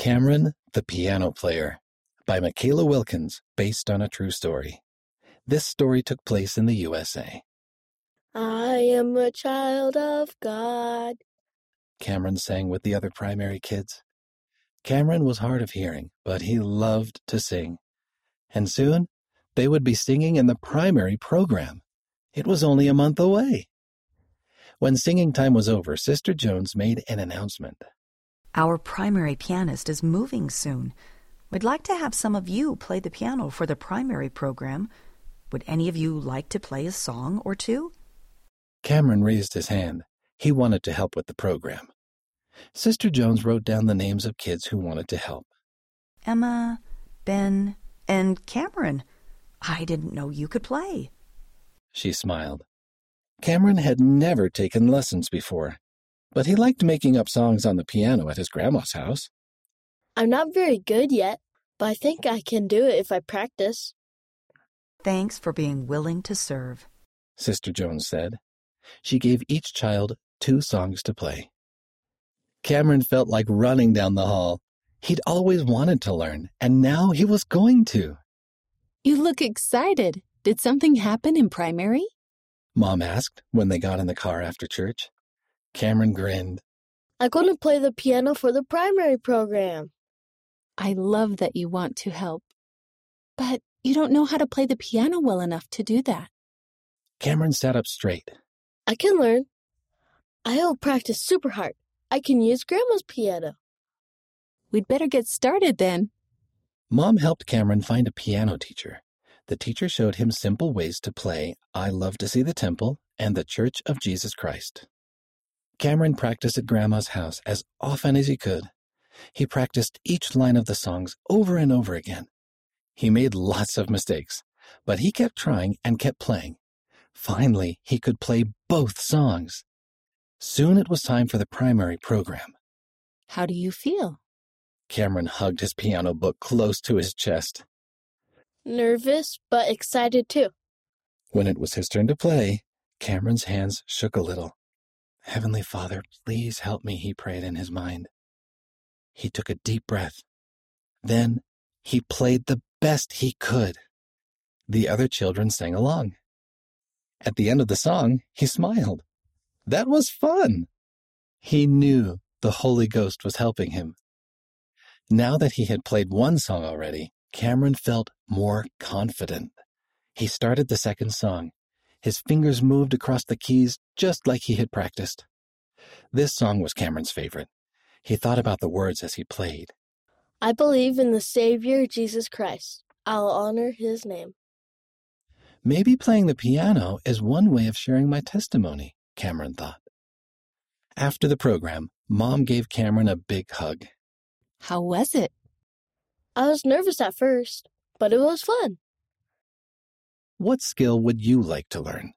Cameron the Piano Player by Michaela Wilkins, based on a true story. This story took place in the USA. I am a child of God. Cameron sang with the other primary kids. Cameron was hard of hearing, but he loved to sing. And soon they would be singing in the primary program. It was only a month away. When singing time was over, Sister Jones made an announcement. Our primary pianist is moving soon. We'd like to have some of you play the piano for the primary program. Would any of you like to play a song or two? Cameron raised his hand. He wanted to help with the program. Sister Jones wrote down the names of kids who wanted to help. Emma, Ben, and Cameron. I didn't know you could play. She smiled. Cameron had never taken lessons before, but he liked making up songs on the piano at his grandma's house. I'm not very good yet, but I think I can do it if I practice. Thanks for being willing to serve, Sister Jones said. She gave each child two songs to play. Cameron felt like running down the hall. He'd always wanted to learn, and now he was going to. You look excited. Did something happen in primary? Mom asked when they got in the car after church. Cameron grinned. I'm going to play the piano for the primary program. I love that you want to help. But you don't know how to play the piano well enough to do that. Cameron sat up straight. I can learn. I'll practice super hard. I can use Grandma's piano. We'd better get started then. Mom helped Cameron find a piano teacher. The teacher showed him simple ways to play I Love to See the Temple and The Church of Jesus Christ. Cameron practiced at Grandma's house as often as he could. He practiced each line of the songs over and over again. He made lots of mistakes, but he kept trying and kept playing. Finally, he could play both songs. Soon it was time for the primary program. How do you feel? Cameron hugged his piano book close to his chest. Nervous, but excited too. When it was his turn to play, Cameron's hands shook a little. Heavenly Father, please help me, he prayed in his mind. He took a deep breath. Then he played the best he could. The other children sang along. At the end of the song, he smiled. That was fun. He knew the Holy Ghost was helping him. Now that he had played one song already, Cameron felt more confident. He started the second song. His fingers moved across the keys just like he had practiced. This song was Cameron's favorite. He thought about the words as he played. I believe in the Savior Jesus Christ. I'll honor his name. Maybe playing the piano is one way of sharing my testimony, Cameron thought. After the program, Mom gave Cameron a big hug. How was it? I was nervous at first, but it was fun. What skill would you like to learn?